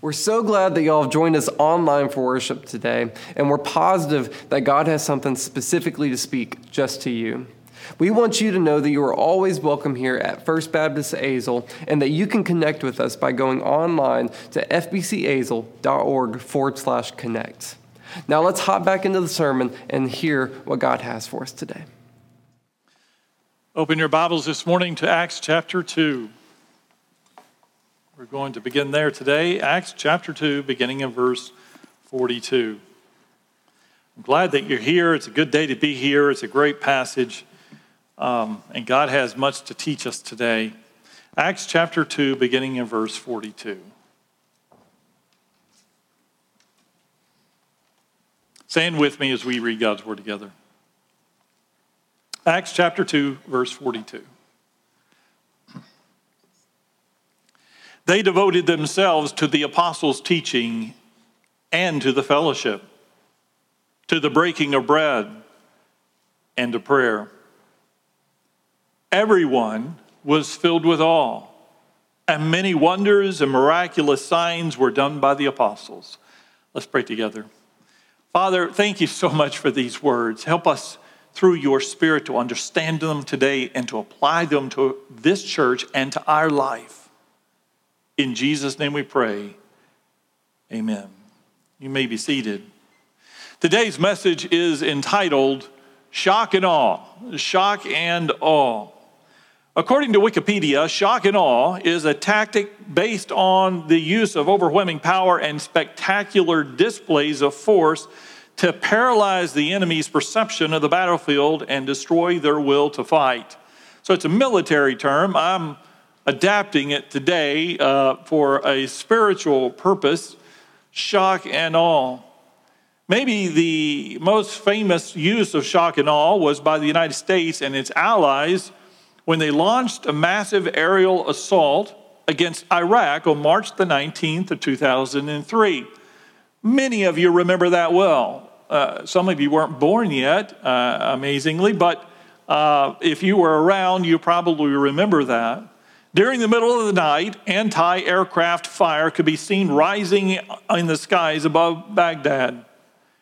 We're so glad that y'all have joined us online for worship today, and we're positive that God has something specifically to speak just to you. We want you to know that you are always welcome here at First Baptist Azle and that you can connect with us by going online to fbcazle.org forward slash connect. Now let's hop back into the sermon and hear what God has for us today. Open your Bibles this morning to Acts chapter 2. We're going to begin there today, Acts chapter 2, beginning in verse 42. I'm glad that you're here. It's a good day to be here. It's a great passage, um, and God has much to teach us today. Acts chapter 2, beginning in verse 42. Stand with me as we read God's word together. Acts chapter 2, verse 42. They devoted themselves to the apostles' teaching and to the fellowship, to the breaking of bread, and to prayer. Everyone was filled with awe, and many wonders and miraculous signs were done by the apostles. Let's pray together. Father, thank you so much for these words. Help us through your Spirit to understand them today and to apply them to this church and to our life. In Jesus' name we pray. Amen. You may be seated. Today's message is entitled Shock and Awe. Shock and Awe. According to Wikipedia, shock and awe is a tactic based on the use of overwhelming power and spectacular displays of force to paralyze the enemy's perception of the battlefield and destroy their will to fight. So it's a military term. I'm adapting it today uh, for a spiritual purpose, shock and awe. Maybe the most famous use of shock and awe was by the United States and its allies when they launched a massive aerial assault against Iraq on March the 19th of 2003. Many of you remember that well. Uh, some of you weren't born yet, uh, amazingly, but uh, if you were around, you probably remember that. During the middle of the night, anti aircraft fire could be seen rising in the skies above Baghdad.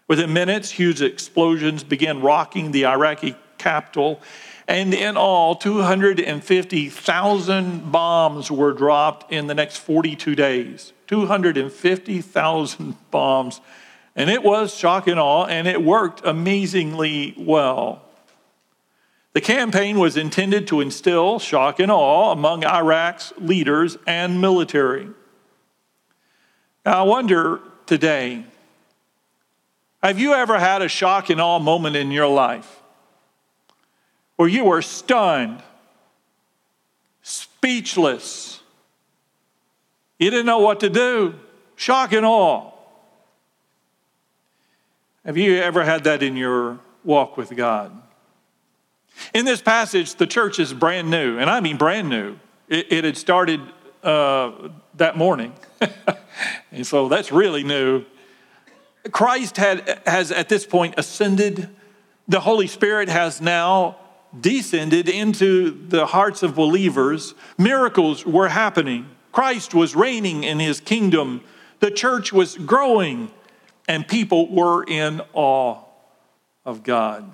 Within minutes, huge explosions began rocking the Iraqi capital, and in all, 250,000 bombs were dropped in the next 42 days. 250,000 bombs. And it was shock and awe, and it worked amazingly well. The campaign was intended to instill shock and awe among Iraq's leaders and military. Now, I wonder today have you ever had a shock and awe moment in your life where you were stunned, speechless? You didn't know what to do. Shock and awe. Have you ever had that in your walk with God? In this passage, the church is brand new, and I mean brand new. It, it had started uh, that morning, and so that's really new. Christ had, has at this point ascended. The Holy Spirit has now descended into the hearts of believers. Miracles were happening. Christ was reigning in his kingdom. The church was growing, and people were in awe of God.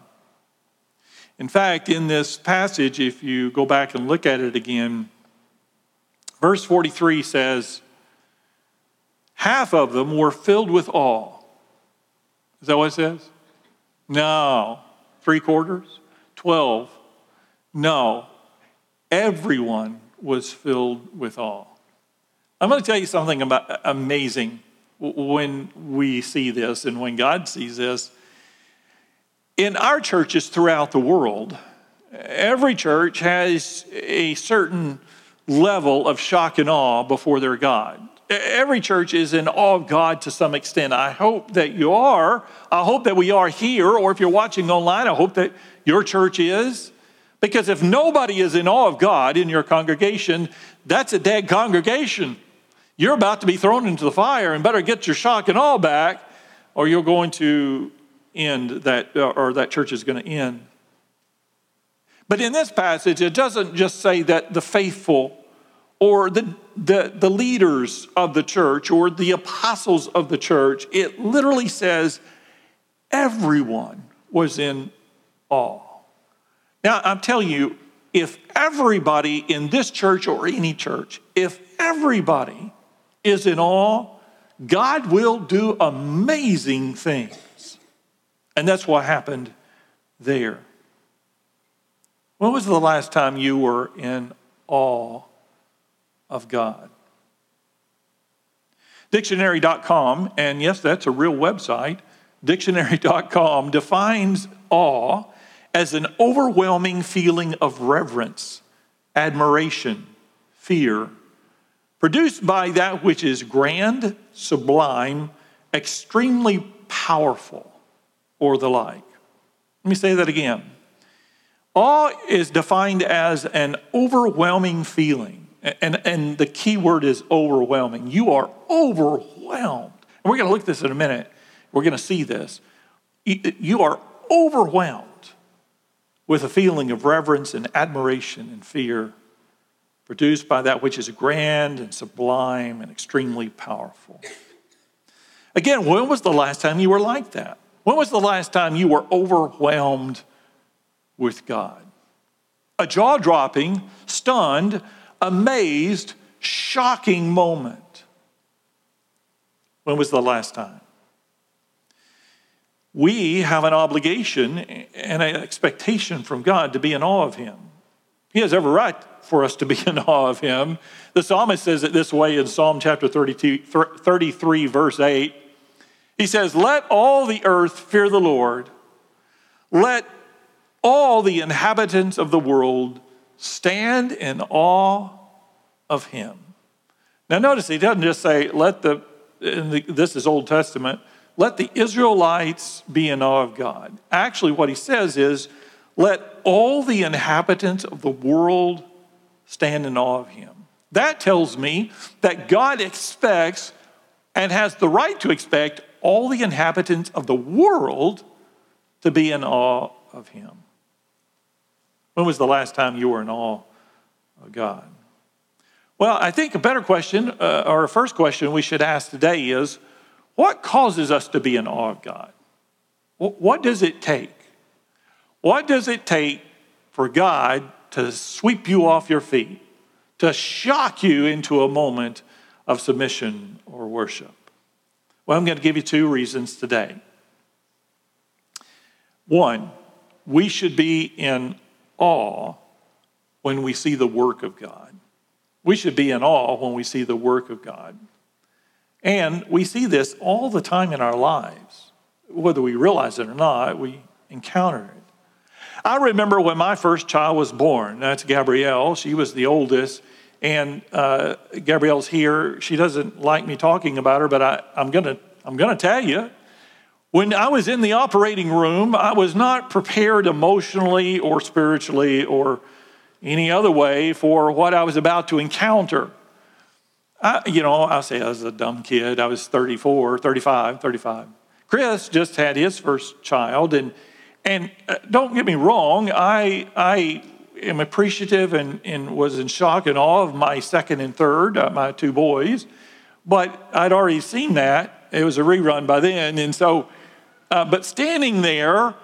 In fact, in this passage, if you go back and look at it again, verse 43 says, Half of them were filled with awe. Is that what it says? No. Three quarters? Twelve? No. Everyone was filled with awe. I'm going to tell you something about amazing when we see this and when God sees this. In our churches throughout the world, every church has a certain level of shock and awe before their God. Every church is in awe of God to some extent. I hope that you are. I hope that we are here, or if you're watching online, I hope that your church is. Because if nobody is in awe of God in your congregation, that's a dead congregation. You're about to be thrown into the fire and better get your shock and awe back, or you're going to end that, uh, or that church is going to end. But in this passage, it doesn't just say that the faithful or the, the, the leaders of the church or the apostles of the church. It literally says everyone was in awe. Now, I'm telling you, if everybody in this church or any church, if everybody is in awe, God will do amazing things. And that's what happened there. When was the last time you were in awe of God? Dictionary.com, and yes, that's a real website, dictionary.com defines awe as an overwhelming feeling of reverence, admiration, fear, produced by that which is grand, sublime, extremely powerful, or the like. Let me say that again. Awe is defined as an overwhelming feeling. And, and the key word is overwhelming. You are overwhelmed. And we're going to look at this in a minute. We're going to see this. You are overwhelmed with a feeling of reverence and admiration and fear produced by that which is grand and sublime and extremely powerful. Again, when was the last time you were like that? When was the last time you were overwhelmed with God? A jaw dropping, stunned, amazed, shocking moment. When was the last time? We have an obligation and an expectation from God to be in awe of Him. He has every right for us to be in awe of him. The psalmist says it this way in Psalm chapter 32, 33, verse 8. He says, Let all the earth fear the Lord. Let all the inhabitants of the world stand in awe of him. Now, notice he doesn't just say, Let the, the this is Old Testament, let the Israelites be in awe of God. Actually, what he says is, Let all the inhabitants of the world stand in awe of him. That tells me that God expects and has the right to expect all the inhabitants of the world to be in awe of him. When was the last time you were in awe of God? Well, I think a better question, uh, or a first question we should ask today is what causes us to be in awe of God? What does it take? What does it take for God to sweep you off your feet, to shock you into a moment of submission or worship? Well, I'm going to give you two reasons today. One, we should be in awe when we see the work of God. We should be in awe when we see the work of God. And we see this all the time in our lives. Whether we realize it or not, we encounter it. I remember when my first child was born. That's Gabrielle. She was the oldest. And uh, Gabrielle's here. She doesn't like me talking about her, but I, I'm to I'm to tell you. When I was in the operating room, I was not prepared emotionally or spiritually or any other way for what I was about to encounter. I, you know, I'll say I was a dumb kid. I was 34, 35, 35. Chris just had his first child, and and uh, don't get me wrong, I, I am appreciative and, and was in shock and awe of my second and third, uh, my two boys, but I'd already seen that. It was a rerun by then. And so, uh, but standing there,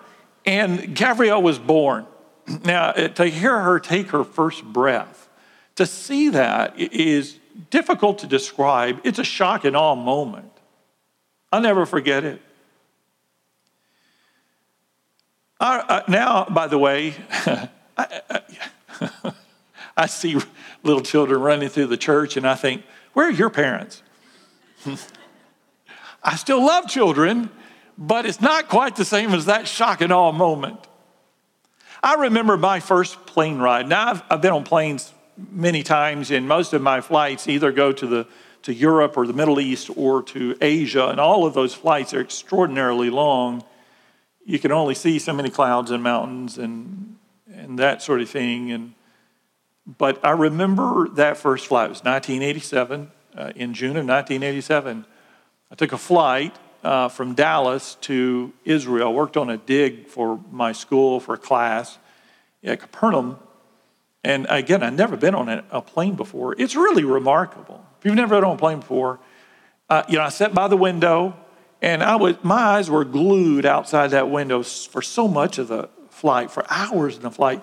and Gabrielle was born. Now, uh, to hear her take her first breath, to see that is difficult to describe. It's a shock and awe moment. I'll never forget it. uh, now, by the way, I, I, I, see little children running through the church and I think, where are your parents? I still love children, but it's not quite the same as that shock and awe moment. I remember my first plane ride. Now, I've, I've been on planes many times, and most of my flights either go to the to Europe or the Middle East or to Asia, and all of those flights are extraordinarily long you can only see so many clouds and mountains and and that sort of thing. And but I remember that first flight. It was 1987 uh, in June of 1987. I took a flight uh, from Dallas to Israel. Worked on a dig for my school for a class at Capernaum, And again, I've never been on a plane before. It's really remarkable. If you've never been on a plane before, uh, you know, I sat by the window and I was, my eyes were glued outside that window for so much of the flight, for hours in the flight,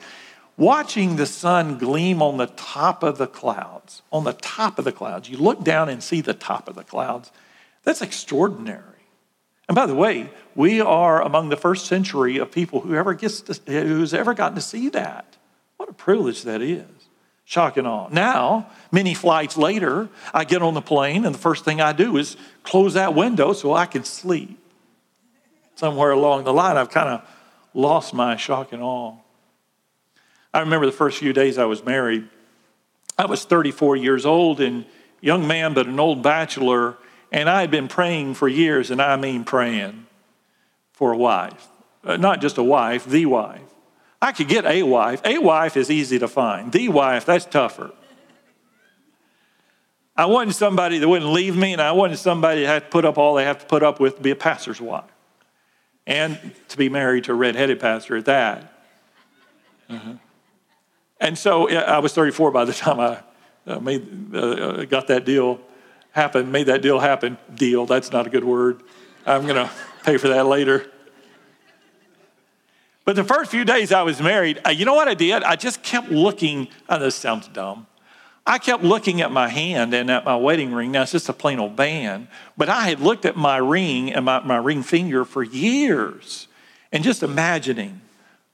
watching the sun gleam on the top of the clouds. On the top of the clouds. You look down and see the top of the clouds. That's extraordinary. And by the way, we are among the first century of people who ever gets to, who's ever gotten to see that. What a privilege that is. Shock and awe. Now, many flights later, I get on the plane, and the first thing I do is close that window so I can sleep. Somewhere along the line, I've kind of lost my shock and awe. I remember the first few days I was married. I was 34 years old and young man, but an old bachelor, and I had been praying for years, and I mean praying for a wife. Uh, not just a wife, the wife. I could get a wife. A wife is easy to find. The wife, that's tougher. I wanted somebody that wouldn't leave me, and I wanted somebody that had to put up all they have to put up with to be a pastor's wife. And to be married to a redheaded pastor at that. Uh-huh. And so I was 34 by the time I uh, made, uh, got that deal happen, made that deal happen. Deal, that's not a good word. I'm going to pay for that later. But the first few days I was married, uh, you know what I did? I just kept looking. Oh, this sounds dumb. I kept looking at my hand and at my wedding ring. Now, it's just a plain old band, but I had looked at my ring and my, my ring finger for years and just imagining,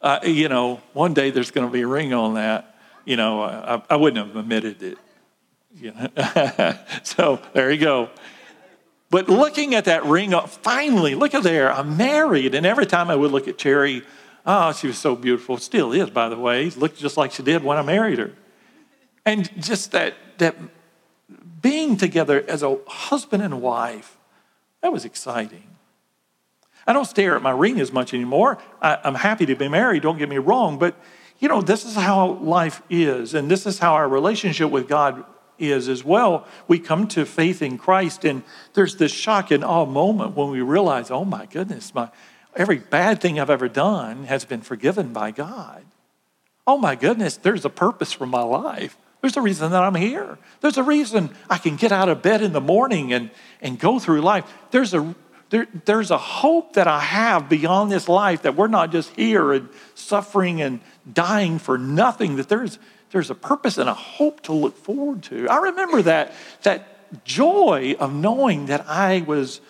uh, you know, one day there's going to be a ring on that. You know, I, I wouldn't have admitted it. You know? so there you go. But looking at that ring, uh, finally, look at there, I'm married. And every time I would look at Cherry, oh, she was so beautiful. Still is, by the way. Looked just like she did when I married her. And just that, that being together as a husband and wife, that was exciting. I don't stare at my ring as much anymore. I, am happy to be married, don't get me wrong, but you know, this is how life is, and this is how our relationship with God is as well. We come to faith in Christ, and there's this shock and awe moment when we realize, oh my goodness, my every bad thing I've ever done has been forgiven by God. Oh my goodness, there's a purpose for my life. There's a reason that I'm here. There's a reason I can get out of bed in the morning and, and go through life. There's a, there, there's a hope that I have beyond this life that we're not just here and suffering and dying for nothing, that there's, there's a purpose and a hope to look forward to. I remember that, that joy of knowing that I was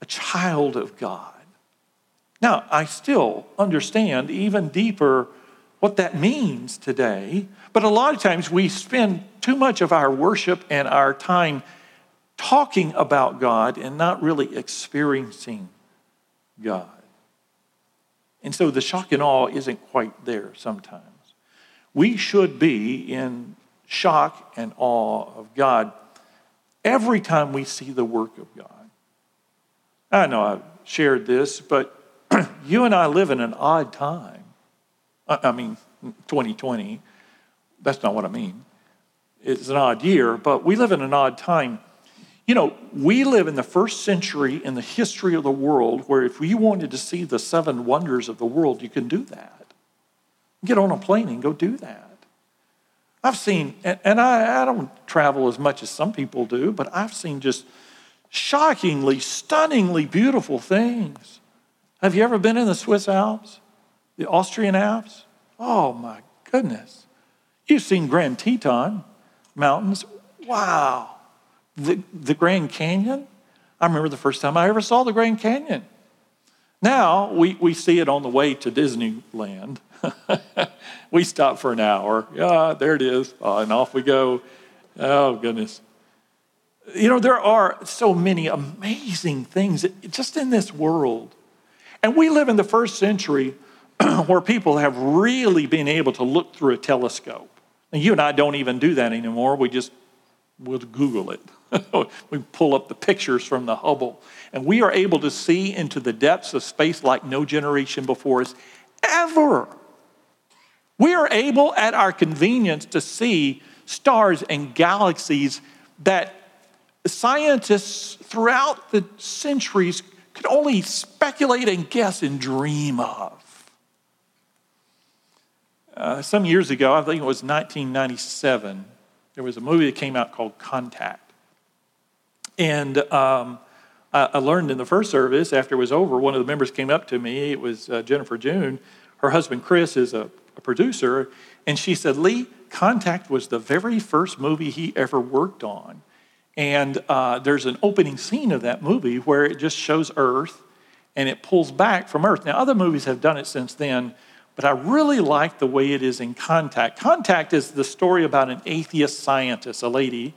a child of God. Now, I still understand even deeper what that means today, but a lot of times we spend too much of our worship and our time talking about God and not really experiencing God. And so the shock and awe isn't quite there sometimes. We should be in shock and awe of God every time we see the work of God. I know I've shared this, but you and I live in an odd time. I mean, 2020 that's not what I mean. It's an odd year, but we live in an odd time. You know, we live in the first century in the history of the world where if you wanted to see the seven wonders of the world, you can do that. Get on a plane and go do that. I've seen, and I, I don't travel as much as some people do, but I've seen just shockingly, stunningly beautiful things. Have you ever been in the Swiss Alps? The Austrian Alps? Oh my goodness. You've seen Grand Teton Mountains. Wow. The, the Grand Canyon. I remember the first time I ever saw the Grand Canyon. Now we, we see it on the way to Disneyland. we stop for an hour. Yeah, there it is. Oh, and off we go. Oh, goodness. You know, there are so many amazing things just in this world. And we live in the first century where people have really been able to look through a telescope. And you and I don't even do that anymore. We just we'll Google it. we pull up the pictures from the Hubble, and we are able to see into the depths of space like no generation before us ever. We are able at our convenience to see stars and galaxies that scientists throughout the centuries could only speculate and guess and dream of. Uh, some years ago, I think it was 1997, there was a movie that came out called Contact. And um, I, I, learned in the first service, after it was over, one of the members came up to me. It was uh, Jennifer June. Her husband, Chris, is a, a producer. And she said, Lee, Contact was the very first movie he ever worked on. And uh, there's an opening scene of that movie where it just shows Earth and it pulls back from Earth. Now, other movies have done it since then, but I really like the way it is in Contact. Contact is the story about an atheist scientist, a lady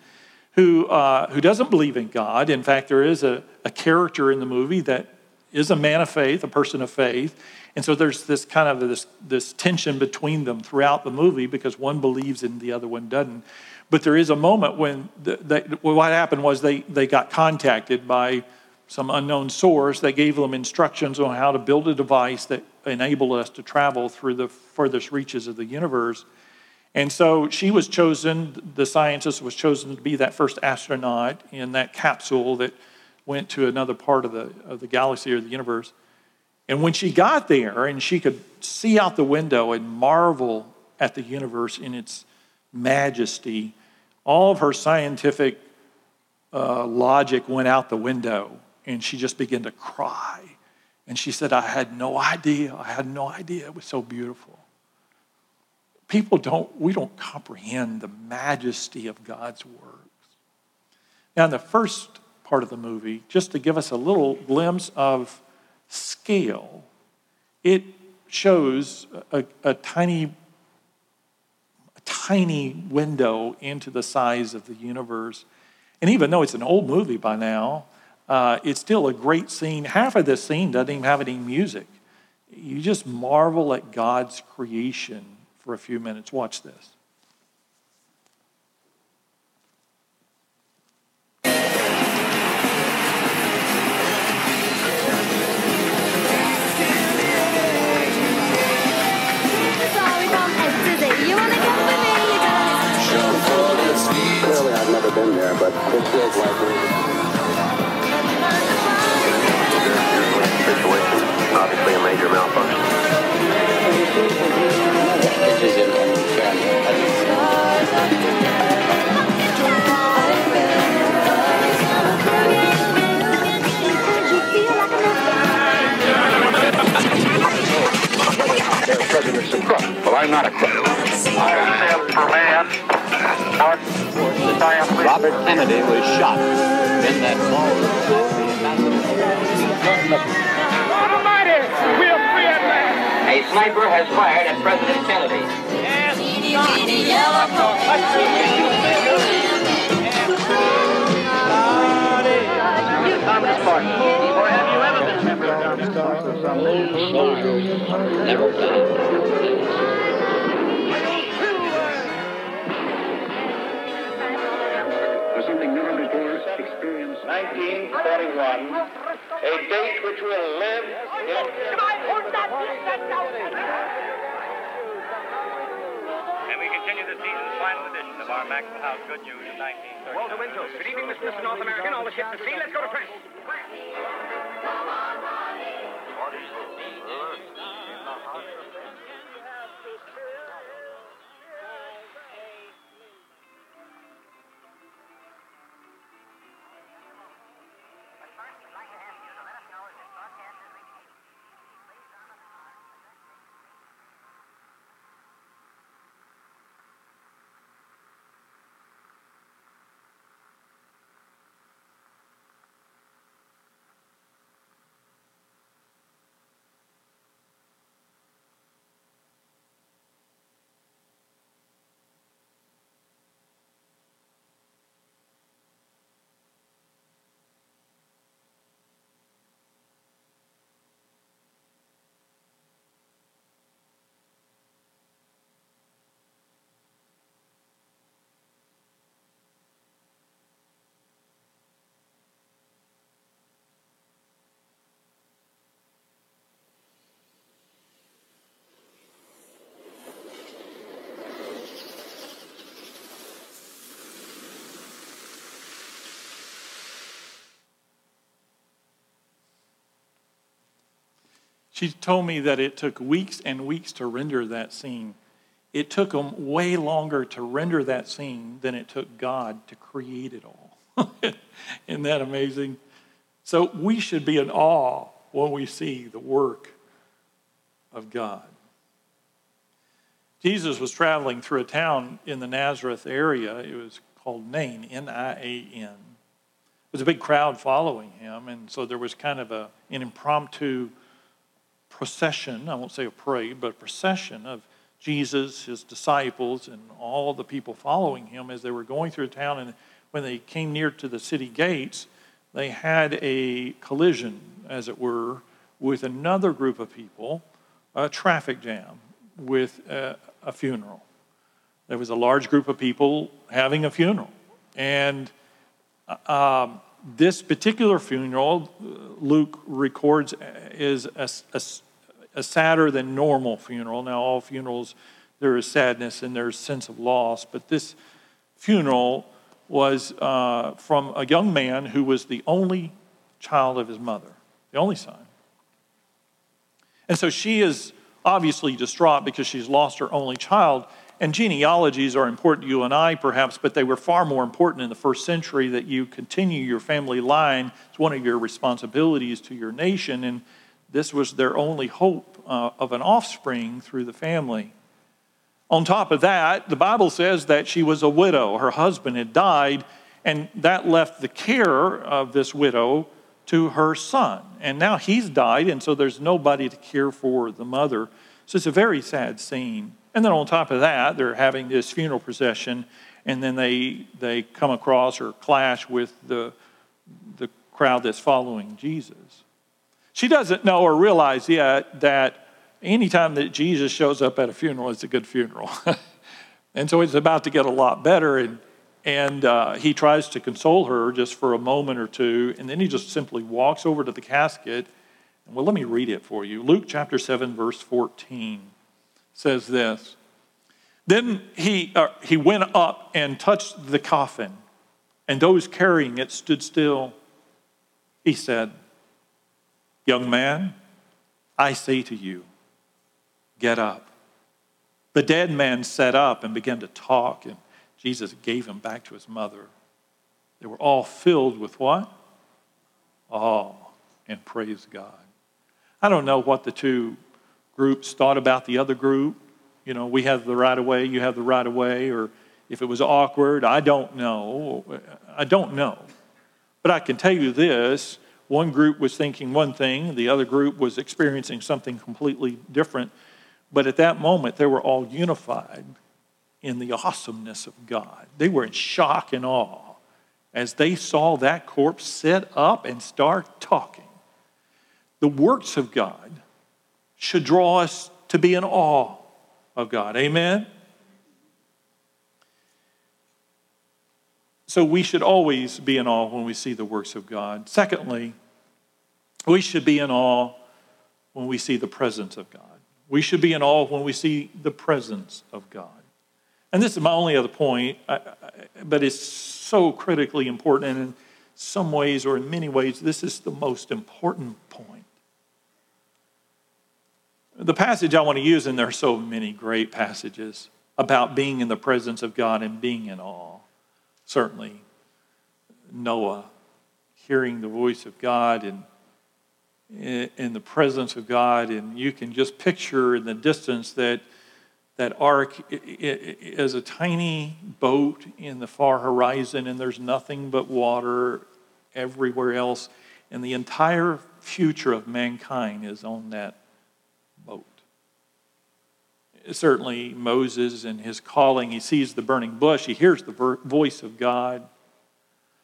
who, uh, who doesn't believe in God. In fact, there is a, a character in the movie that is a man of faith, a person of faith. And so there's this kind of this, this tension between them throughout the movie because one believes and the other one doesn't. But there is a moment when the, the, what happened was they, they got contacted by some unknown source that gave them instructions on how to build a device that enabled us to travel through the furthest reaches of the universe. And so she was chosen, the scientist was chosen to be that first astronaut in that capsule that went to another part of the, of the galaxy or the universe. And when she got there and she could see out the window and marvel at the universe in its majesty, all of her scientific uh, logic went out the window and she just began to cry. And she said, I had no idea. I had no idea. It was so beautiful. People don't, we don't comprehend the majesty of God's works. Now, in the first part of the movie, just to give us a little glimpse of scale, it shows a, a tiny tiny window into the size of the universe. And even though it's an old movie by now, uh, it's still a great scene. Half of this scene doesn't even have any music. You just marvel at God's creation for a few minutes. Watch this. I've never been there, but this feels like situation. Obviously a major malfunction. This is in President's a crook. Well, I'm not a crook. I'm a man. Robert Kennedy was shot sniper has fired at President Kennedy. Party. Or have you ever been something never before experienced. 1941, a date which will live in... And we continue the season's final edition of our Maxwell House Good News of 1930. Walter Winchell. Good evening, Mr. Mr. North American. All the ships at sea. Let's go to press. She told me that it took weeks and weeks to render that scene. it took them way longer to render that scene than it took God to create it all. Isn't that amazing? So we should be in awe when we see the work of God. Jesus was traveling through a town in the Nazareth area. It was called Nain, N I A N. There was a big crowd following him, and so there was kind of a, an impromptu procession. I won't say a parade, but a procession of Jesus, his disciples, and all the people following him as they were going through the town. And when they came near to the city gates, they had a collision, as it were, with another group of people, a traffic jam with a, a funeral. There was a large group of people having a funeral. And um, this particular funeral, Luke records, is a, a, a, sadder than normal funeral. Now, all funerals, there is sadness and there's sense of loss, but this funeral was uh, from a young man who was the only child of his mother, the only son. And so she is obviously distraught because she's lost her only child. And genealogies are important to you and I, perhaps, but they were far more important in the first century that you continue your family line. It's one of your responsibilities to your nation, and this was their only hope uh, of an offspring through the family. On top of that, the Bible says that she was a widow. Her husband had died, and that left the care of this widow to her son. And now he's died, and so there's nobody to care for the mother. So it's a very sad scene. And then on top of that, they're having this funeral procession, and then they, they come across or clash with the, the crowd that's following Jesus. She doesn't know or realize yet that anytime that Jesus shows up at a funeral, it's a good funeral. and so it's about to get a lot better. And and uh, he tries to console her just for a moment or two, and then he just simply walks over to the casket. Well, let me read it for you. Luke chapter 7, verse 14 says this Then he, uh, he went up and touched the coffin, and those carrying it stood still. He said, Young man, I say to you, get up. The dead man sat up and began to talk and Jesus gave him back to his mother. They were all filled with what? Awe and praise God. I don't know what the two groups thought about the other group. You know, we have the right of way, you have the right of way, or if it was awkward, I don't know. I don't know. But I can tell you this one group was thinking one thing, the other group was experiencing something completely different. But at that moment, they were all unified in the awesomeness of God. They were in shock and awe as they saw that corpse sit up and start talking. The works of God should draw us to be in awe of God. Amen? So we should always be in awe when we see the works of God. Secondly, we should be in awe when we see the presence of God. We should be in awe when we see the presence of God. And this is my only other point, but it's so critically important. And in some ways, or in many ways, this is the most important point. The passage I want to use, and there are so many great passages about being in the presence of God and being in awe. Certainly, Noah hearing the voice of God and in the presence of God, and you can just picture in the distance that that ark is a tiny boat in the far horizon, and there's nothing but water everywhere else. And the entire future of mankind is on that. Certainly, Moses and his calling, he sees the burning bush, he hears the voice of God.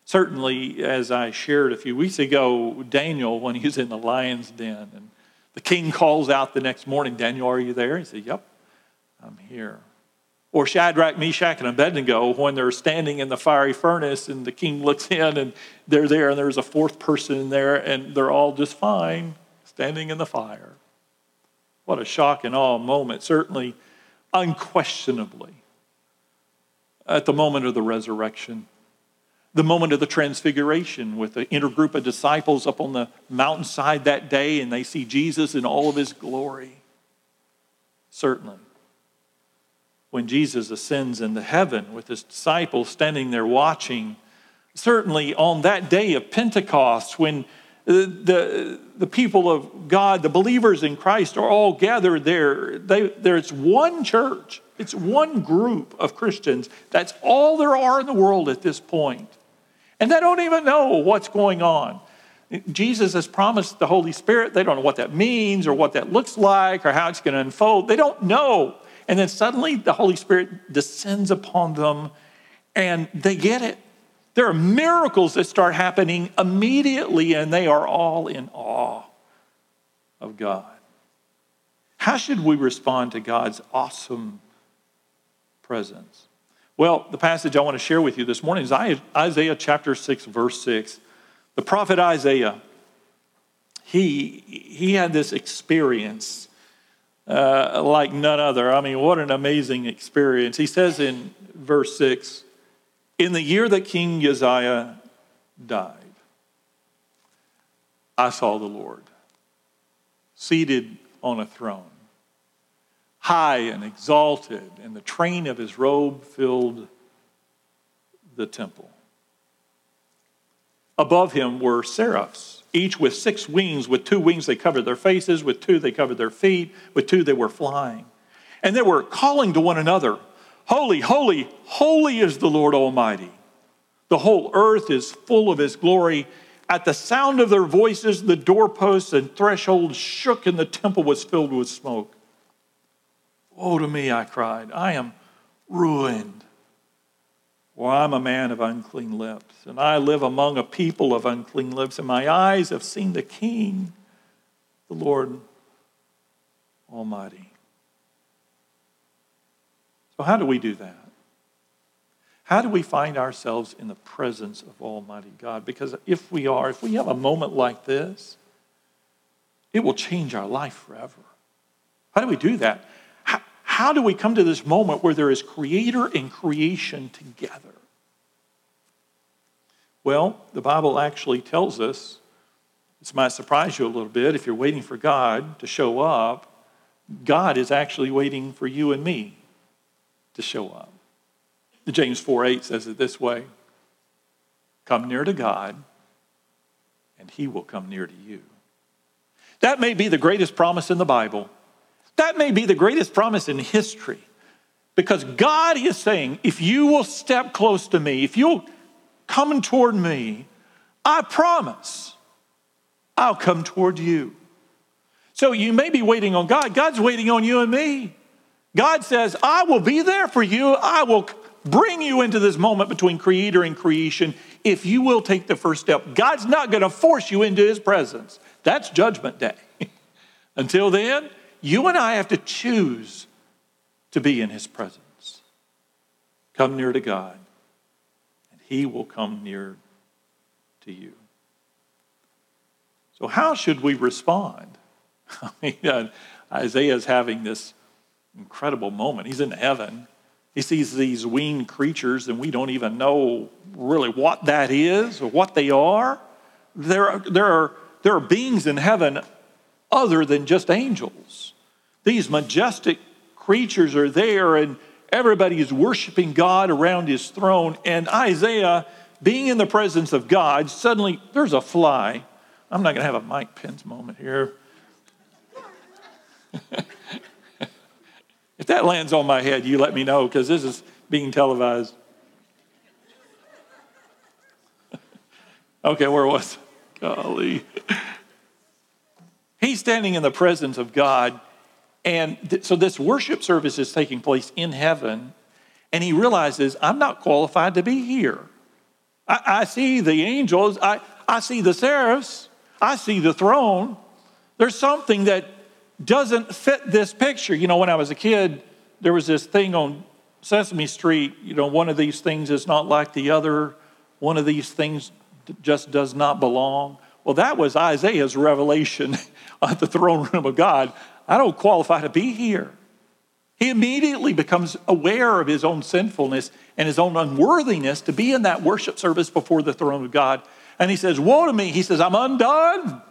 Certainly, as I shared a few weeks ago, Daniel, when he's in the lion's den, and the king calls out the next morning, Daniel, are you there? He said, Yep. I'm here. Or Shadrach, Meshach, and Abednego when they're standing in the fiery furnace and the king looks in and they're there and there's a fourth person in there and they're all just fine standing in the fire. What a shock and awe moment, certainly, unquestionably, at the moment of the resurrection, the moment of the transfiguration with the inner group of disciples up on the mountainside that day and they see Jesus in all of his glory. Certainly when Jesus ascends into heaven with his disciples standing there watching. Certainly on that day of Pentecost, when the, the, people of God, the believers in Christ, are all gathered there, they, there's one church, it's one group of Christians. That's all there are in the world at this point. And they don't even know what's going on. Jesus has promised the Holy Spirit. They don't know what that means or what that looks like or how it's going to unfold. They don't know. And then suddenly the Holy Spirit descends upon them and they get it. There are miracles that start happening immediately, and they are all in awe of God. How should we respond to God's awesome presence? Well, the passage I want to share with you this morning is Isaiah chapter 6, verse 6. The prophet Isaiah, he, he had this experience uh, like none other. I mean, what an amazing experience. He says in verse 6 In the year that King Uzziah died, I saw the Lord seated on a throne, high and exalted, and the train of his robe filled the temple. Above him were seraphs, each with six wings. With two wings they covered their faces, with two they covered their feet, with two they were flying. And they were calling to one another, Holy, holy, holy is the Lord Almighty. The whole earth is full of his glory. At the sound of their voices, the doorposts and thresholds shook, and the temple was filled with smoke. Woe to me, I cried. I am ruined for I'm a man of unclean lips, and I live among a people of unclean lips, and my eyes have seen the King, the Lord Almighty. So, how do we do that? How do we find ourselves in the presence of Almighty God? Because if we are, if we have a moment like this, it will change our life forever. How do we do that? How do we come to this moment where there is creator and creation together? Well, the Bible actually tells us, this might surprise you a little bit if you're waiting for God to show up, God is actually waiting for you and me to show up. James 4 8 says it this way Come near to God, and he will come near to you. That may be the greatest promise in the Bible. That may be the greatest promise in history because God is saying, if you will step close to me, if you'll come toward me, I promise I'll come toward you. So you may be waiting on God. God's waiting on you and me. God says, I will be there for you. I will bring you into this moment between creator and creation if you will take the first step. God's not going to force you into his presence. That's judgment day. Until then, you and I have to choose to be in His presence. Come near to God, and He will come near to you. So, how should we respond? I mean, uh, Isaiah is having this incredible moment. He's in heaven. He sees these winged creatures, and we don't even know really what that is or what they are. There are, there are, there are beings in heaven other than just angels. These majestic creatures are there, and everybody is worshiping God around his throne. And Isaiah, being in the presence of God, suddenly there's a fly. I'm not going to have a Mike Pence moment here. if that lands on my head, you let me know because this is being televised. okay, where was? Golly. He's standing in the presence of God, and th- so this worship service is taking place in heaven, and he realizes, I'm not qualified to be here. I, I see the angels, I, I see the seraphs, I see the throne. There's something that doesn't fit this picture. You know, when I was a kid, there was this thing on Sesame Street, you know, one of these things is not like the other, one of these things just does not belong. Well, that was Isaiah's revelation at the throne room of God. I don't qualify to be here. He immediately becomes aware of his own sinfulness and his own unworthiness to be in that worship service before the throne of God. And he says, Woe to me. He says, I'm undone.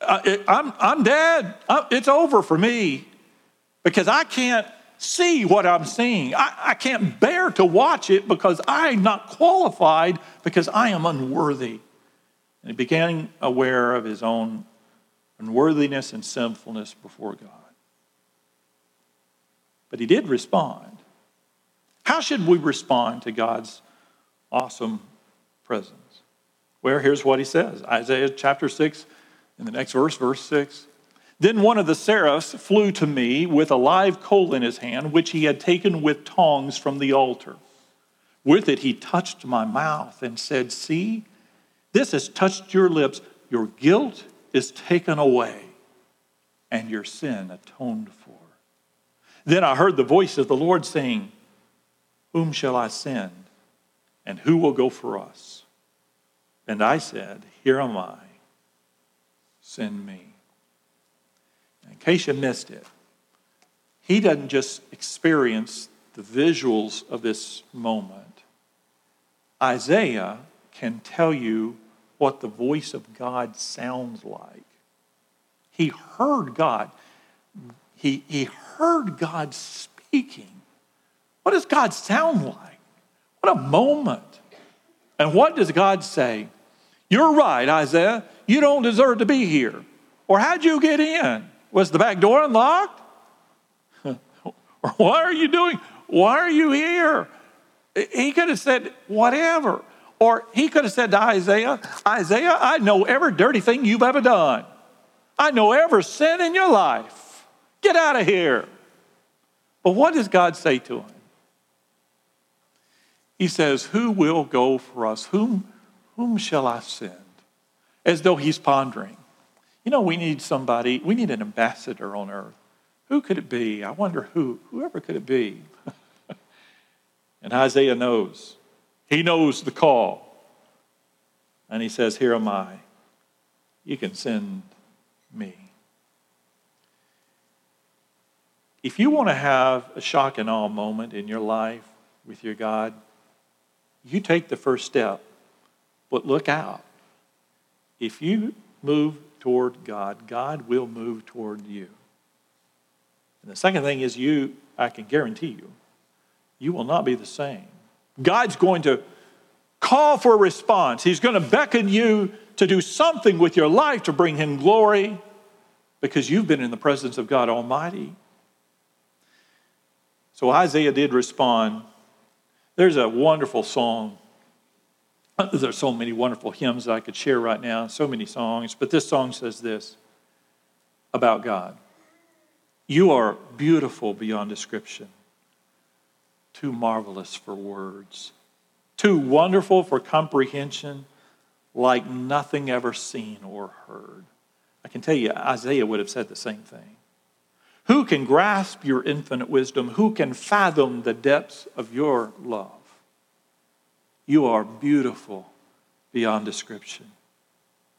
Uh, I'm, I'm dead. Uh, it's over for me because I can't, see what I'm seeing. I, I can't bear to watch it because I'm not qualified because I am unworthy. And he became aware of his own unworthiness and sinfulness before God. But he did respond. How should we respond to God's awesome presence? Well, here's what he says Isaiah chapter 6, in the next verse, verse 6. Then one of the seraphs flew to me with a live coal in his hand, which he had taken with tongs from the altar. With it, he touched my mouth and said, See, this has touched your lips. Your guilt is taken away, and your sin atoned for. Then I heard the voice of the Lord saying, Whom shall I send, and who will go for us? And I said, Here am I, send me. In case you missed it, he doesn't just experience the visuals of this moment. Isaiah can tell you what the voice of God sounds like. He heard God. He, he heard God speaking. What does God sound like? What a moment. And what does God say? You're right, Isaiah. You don't deserve to be here. Or how'd you get in? Was the back door unlocked? or what are you doing? Why are you here? He could have said, whatever. Or he could have said to Isaiah, Isaiah, I know every dirty thing you've ever done. I know every sin in your life. Get out of here. But what does God say to him? He says, Who will go for us? Whom, whom shall I send? As though he's pondering. You know, we need somebody, we need an ambassador on earth. Who could it be? I wonder who. Whoever could it be? and Isaiah knows. He knows the call. And he says, Here am I. You can send me. If you want to have a shock and awe moment in your life with your God, you take the first step. But look out. If you move toward God, God will move toward you. And the second thing is, you, I can guarantee you, you will not be the same. God's going to call for a response. He's going to beckon you to do something with your life to bring Him glory because you've been in the presence of God Almighty. So Isaiah did respond. There's a wonderful song. There's so many wonderful hymns that I could share right now, so many songs, but this song says this about God You are beautiful beyond description, too marvelous for words, too wonderful for comprehension, like nothing ever seen or heard. I can tell you, Isaiah would have said the same thing. Who can grasp your infinite wisdom? Who can fathom the depths of your love? You are beautiful beyond description,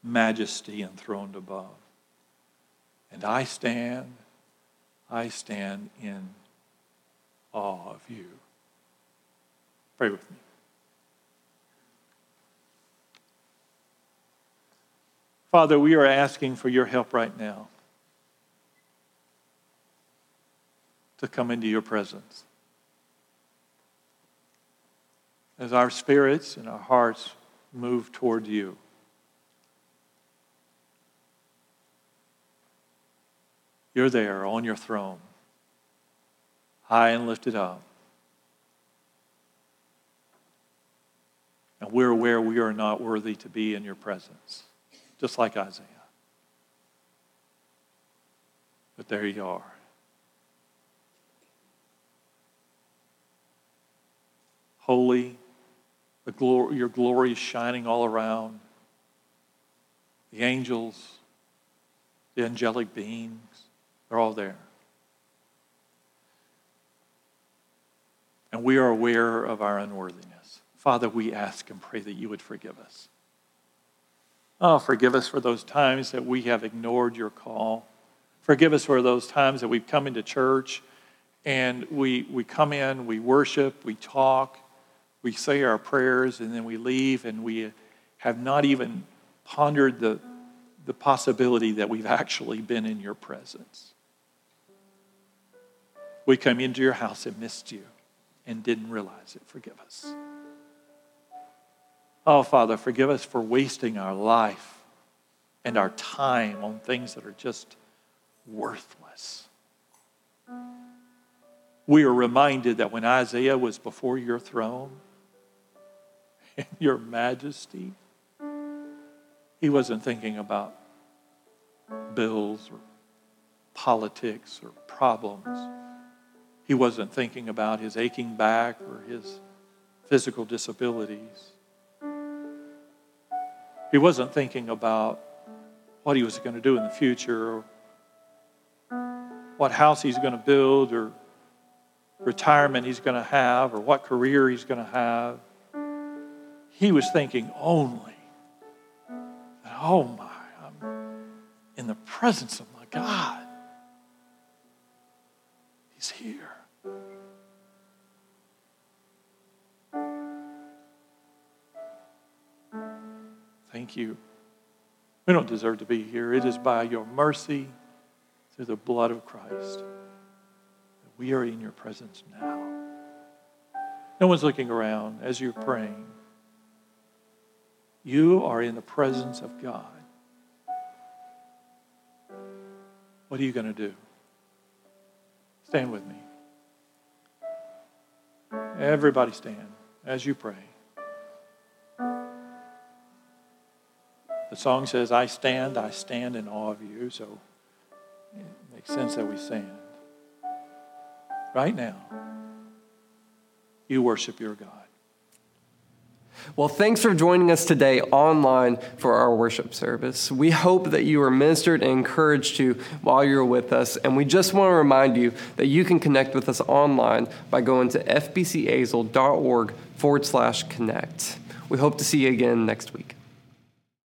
majesty enthroned above. And I stand, I stand in awe of you. Pray with me. Father, we are asking for your help right now. to come into your presence. As our spirits and our hearts move toward you. You're there on your throne, high and lifted up. And we're aware we are not worthy to be in your presence, just like Isaiah. But there you are. holy. The glory, your glory is shining all around. The angels, the angelic beings, they're all there. And we are aware of our unworthiness. Father, we ask and pray that you would forgive us. Oh, forgive us for those times that we have ignored your call. Forgive us for those times that we've come into church and we, we come in, we worship, we talk, we say our prayers and then we leave and we have not even pondered the, the possibility that we've actually been in your presence. we came into your house and missed you and didn't realize it. Forgive us. Oh, Father, forgive us for wasting our life and our time on things that are just worthless. We are reminded that when Isaiah was before your throne, in your majesty, he wasn't thinking about bills or politics or problems. He wasn't thinking about his aching back or his physical disabilities. He wasn't thinking about what he was going to do in the future or what house he's going to build or retirement he's going to have or what career he's going to have. He was thinking only that, oh my, I'm in the presence of my God. He's here. Thank you. We don't deserve to be here. It is by your mercy through the blood of Christ that we are in your presence now. No one's looking around as you're praying. You are in the presence of God. What are you going to do? Stand with me. Everybody stand as you pray. The song says, I stand, I stand in awe of you. So it makes sense that we stand. Right now, you worship your God. Well, thanks for joining us today online for our worship service. We hope that you were ministered and encouraged to while you're with us. And we just want to remind you that you can connect with us online by going to fbcazle.org forward slash connect. We hope to see you again next week.